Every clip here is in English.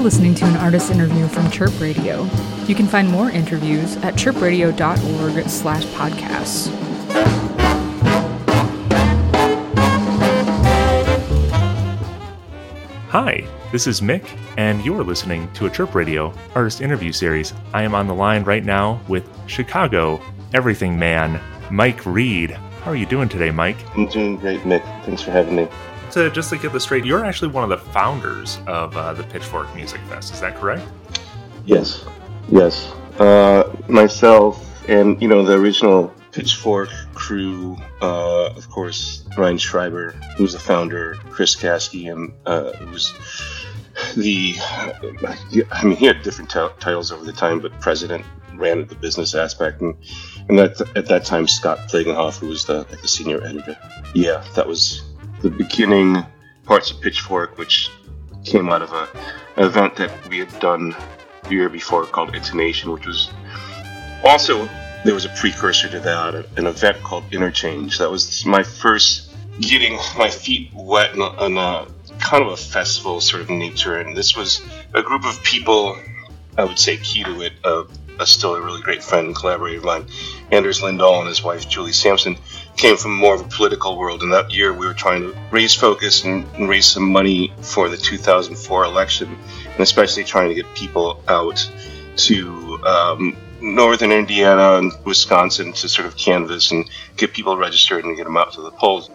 You're listening to an artist interview from Chirp Radio. You can find more interviews at chirpradio.org slash podcasts. Hi, this is Mick, and you're listening to a Chirp Radio artist interview series. I am on the line right now with Chicago Everything Man, Mike Reed. How are you doing today, Mike? I'm doing great, Mick. Thanks for having me. To just to get this straight, you're actually one of the founders of uh, the Pitchfork Music Fest. Is that correct? Yes, yes. Uh, myself and you know the original Pitchfork crew, uh, of course, Ryan Schreiber, who's the founder, Chris Kaskie, and uh, who's the, I mean, he had different t- titles over the time, but president ran the business aspect, and and at that time Scott Plagenhoef, who was the like the senior editor. Yeah, that was the beginning parts of Pitchfork, which came out of a, an event that we had done the year before called Intonation, which was also there was a precursor to that, an event called Interchange. That was my first getting my feet wet on a kind of a festival sort of nature, and this was a group of people. I would say key to it. Uh, a still a really great friend and collaborator of mine, Anders Lindahl and his wife Julie Sampson, came from more of a political world. And that year we were trying to raise focus and, raise some money for the 2004 election, and especially trying to get people out to um, northern Indiana and Wisconsin to sort of canvass and get people registered and get them out to the polls.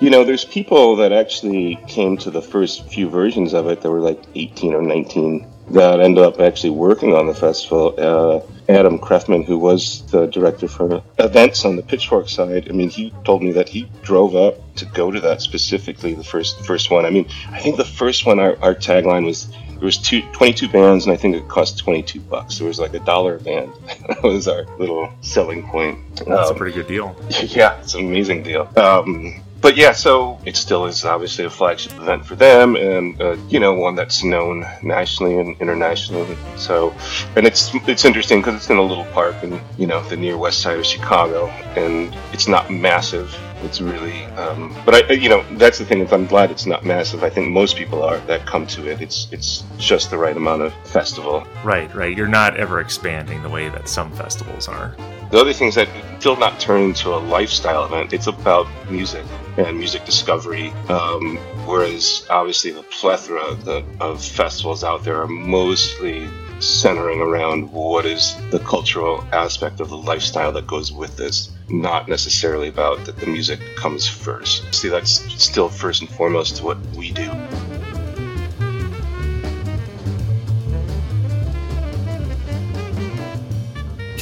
You know, there's people that actually came to the first few versions of it that were like 18 or 19 that ended up actually working on the festival. Uh, Adam Krefman, who was the director for events on the Pitchfork side, I mean, he told me that he drove up to go to that specifically, the first first one. I mean, I think the first one, our, our tagline was there was two, 22 bands, and I think it cost 22 bucks. There was like a dollar a band. that was our little selling point. That's um, a pretty good deal. Yeah, it's an amazing deal. Um, but yeah, so it still is obviously a flagship event for them, and uh, you know one that's known nationally and internationally. So, and it's it's interesting because it's in a little park in you know the near west side of Chicago, and it's not massive. It's really, um, but I you know that's the thing. If I'm glad it's not massive, I think most people are that come to it. It's it's just the right amount of festival. Right, right. You're not ever expanding the way that some festivals are. The other thing is that still not turn into a lifestyle event. It's about music and music discovery. Um, whereas obviously the plethora of festivals out there are mostly centering around what is the cultural aspect of the lifestyle that goes with this, not necessarily about that the music comes first. See, that's still first and foremost what we do.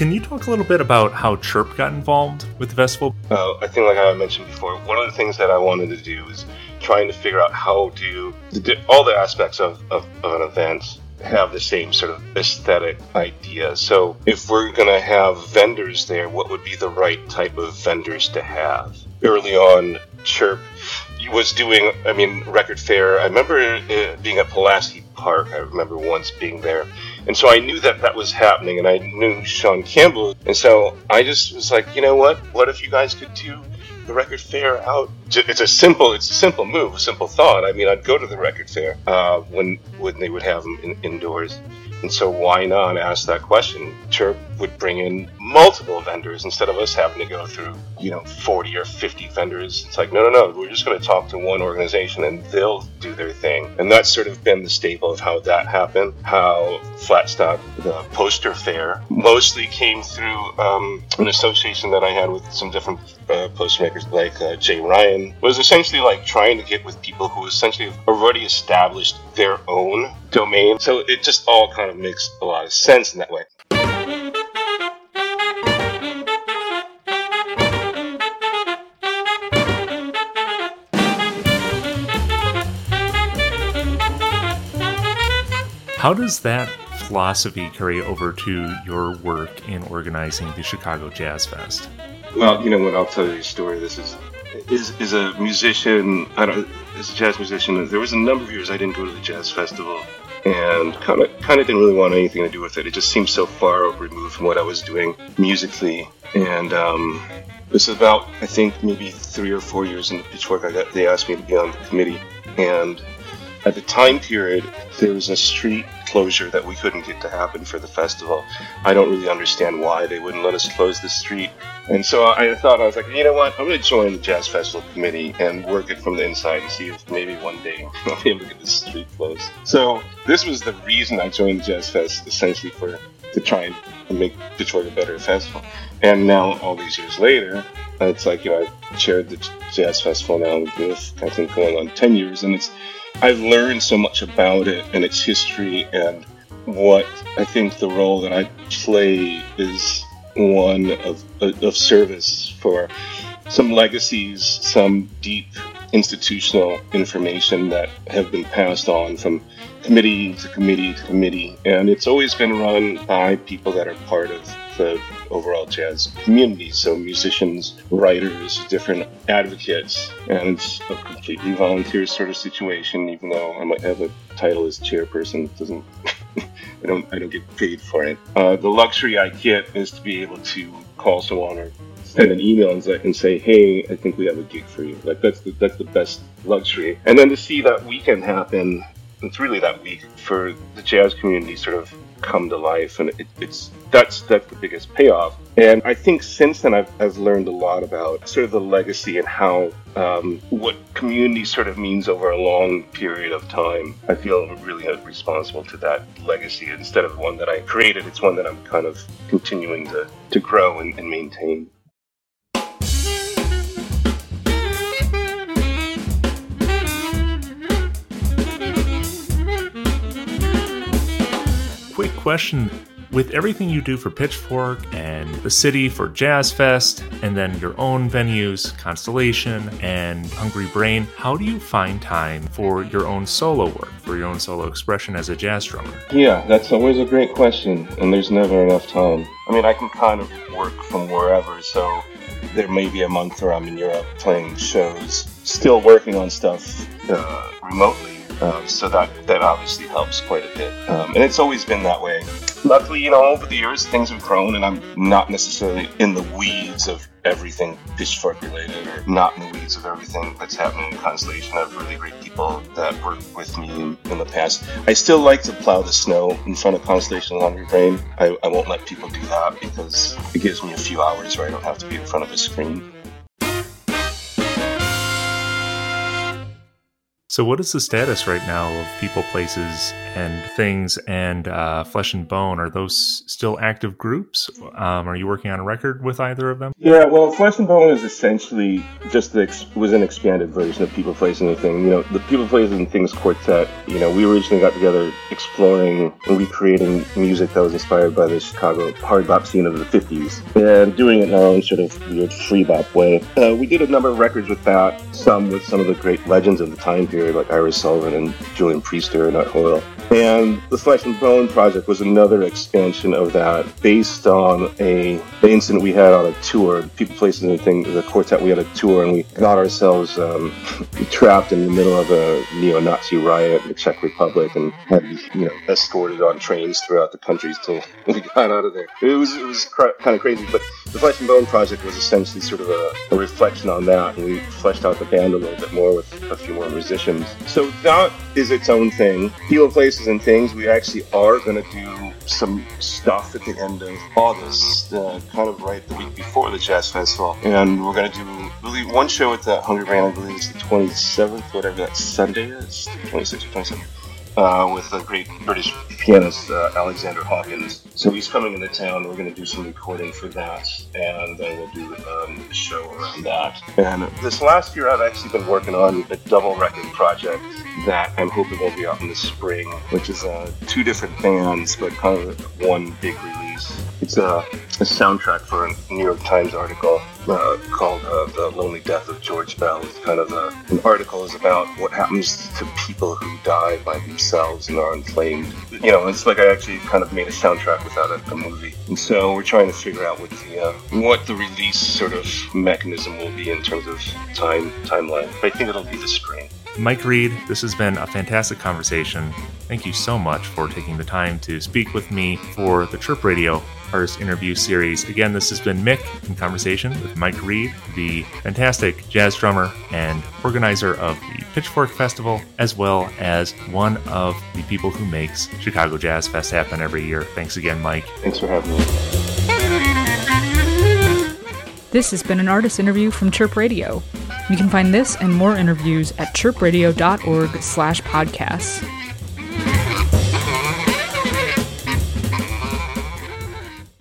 Can you talk a little bit about how Chirp got involved with the festival? Uh, I think, like I mentioned before, one of the things that I wanted to do is trying to figure out how to all the aspects of, of, of an event have the same sort of aesthetic idea. So, if we're going to have vendors there, what would be the right type of vendors to have? Early on, Chirp was doing, I mean, record fair. I remember being at Pulaski Park. I remember once being there. And so I knew that that was happening, and I knew Shawn Campbell. And so I just was like, you know what? What if you guys could do the record fair out? It's a simple, it's a simple move, a simple thought. I mean, I'd go to the record fair uh, when when they would have them in, indoors. And so why not ask that question? Chirp would bring in multiple vendors instead of us having to go through, you know, 40 or 50 vendors. It's like, no, no, no, we're just going to talk to one organization and they'll do their thing. And that's sort of been the staple of how that happened, how Flatstock, the poster fair, mostly came through um, an association that I had with some different uh, poster makers like uh, Jay Ryan. Was essentially like trying to get with people who essentially have already established their own domain. So it just all kind of makes a lot of sense in that way. How does that philosophy carry over to your work in organizing the Chicago Jazz Fest? Well, you know what? I'll tell you a story. This is is is a musician. I don't. As a jazz musician, there was a number of years I didn't go to the jazz festival, and kind of kind of didn't really want anything to do with it. It just seemed so far removed from what I was doing musically, and um, this is about I think maybe three or four years into Pitchfork. I got they asked me to be on the committee, and at the time period, there was a street closure that we couldn't get to happen for the festival. I don't really understand why they wouldn't let us close the street. And so I thought, I was like, you know what? I'm going to join the Jazz Festival Committee and work it from the inside and see if maybe one day I'll be able to get the street closed. So this was the reason I joined Jazz Fest, essentially for to try and make Detroit a better festival. And now, all these years later, it's like, you know, I've chaired the Jazz Festival now with, I think, going on 10 years, and it's, I've learned so much about it and its history and what I think the role that I play is one of, of service for some legacies, some deep institutional information that have been passed on from committee to committee to committee. And it's always been run by people that are part of the overall jazz community. So musicians, writers, different advocates, and it's a completely volunteer sort of situation. Even though I might have a title as chairperson, it doesn't. I don't. I don't get paid for it. Uh, the luxury I get is to be able to call someone or send an email and say, and say, "Hey, I think we have a gig for you." Like that's the that's the best luxury. And then to see that weekend happen, it's really that week for the jazz community sort of come to life, and it, it's that's that's the biggest payoff. And I think since then I've, I've learned a lot about sort of the legacy and how um, what community sort of means over a long period of time. I feel really responsible to that legacy instead of one that I created. It's one that I'm kind of continuing to to grow and, and maintain. Quick question with everything you do for Pitchfork and the city for Jazz Fest, and then your own venues, Constellation and Hungry Brain, how do you find time for your own solo work, for your own solo expression as a jazz drummer? Yeah, that's always a great question, and there's never enough time. I mean, I can kind of work from wherever, so there may be a month where I'm in Europe playing shows, still working on stuff uh, remotely um, so that that obviously helps quite a bit, um, and it's always been that way. Luckily, you know, over the years things have grown, and I'm not necessarily in the weeds of everything pitchfork related, or not in the weeds of everything that's happening in Constellation. I have really great people that worked with me in, in the past. I still like to plow the snow in front of Constellation Hungry Brain. I, I won't let people do that because it gives me a few hours where I don't have to be in front of a screen. So, what is the status right now of People, Places, and Things and uh, Flesh and Bone? Are those still active groups? Um, are you working on a record with either of them? Yeah, well, Flesh and Bone is essentially just the was an expanded version of People, Places, and Things. You know, the People, Places, and Things quartet. You know, we originally got together exploring and recreating music that was inspired by the Chicago hard bop scene of the '50s, and doing it in our own sort of weird free bop way. Uh, we did a number of records with that. Some with some of the great legends of the time period like Ira Sullivan and Julian Priester and Art Hoyle. And the Flesh and Bone project was another expansion of that, based on a the incident we had on a tour. People, places, and thing. The quartet we had a tour, and we got ourselves um, trapped in the middle of a neo-Nazi riot in the Czech Republic, and had you know escorted on trains throughout the country till we got out of there. It was it was cr- kind of crazy, but the Flesh and Bone project was essentially sort of a, a reflection on that, and we fleshed out the band a little bit more with a few more musicians so that is its own thing. People, places, and things. We actually are going to do some stuff at the end of August, uh, kind of right the week before the Jazz Festival, and we're going to do really one show at the Hungry Brain. I believe it's the 27th, whatever that Sunday is, 26th or 27th uh, with the great British pianist uh, Alexander Hawkins. So he's coming into town. We're going to do some recording for that, and then we'll do um, a show around that. And this last year, I've actually been working on a double record project that I'm hoping will be out in the spring, which is uh, two different bands, but kind of one big release. It's a, a soundtrack for a New York Times article uh, called uh, "The Lonely Death of George Bell." It's kind of a, an article is about what happens to people who die by themselves and are inflamed. You know, it's like I actually kind of made a soundtrack without a, a movie, and so we're trying to figure out what the uh, what the release sort of mechanism will be in terms of time timeline. I think it'll be the spring. Mike Reed, this has been a fantastic conversation. Thank you so much for taking the time to speak with me for the Chirp Radio Artist Interview Series. Again, this has been Mick in conversation with Mike Reed, the fantastic jazz drummer and organizer of the Pitchfork Festival, as well as one of the people who makes Chicago Jazz Fest happen every year. Thanks again, Mike. Thanks for having me. This has been an artist interview from Chirp Radio. You can find this and more interviews at chirpradio.org slash podcasts.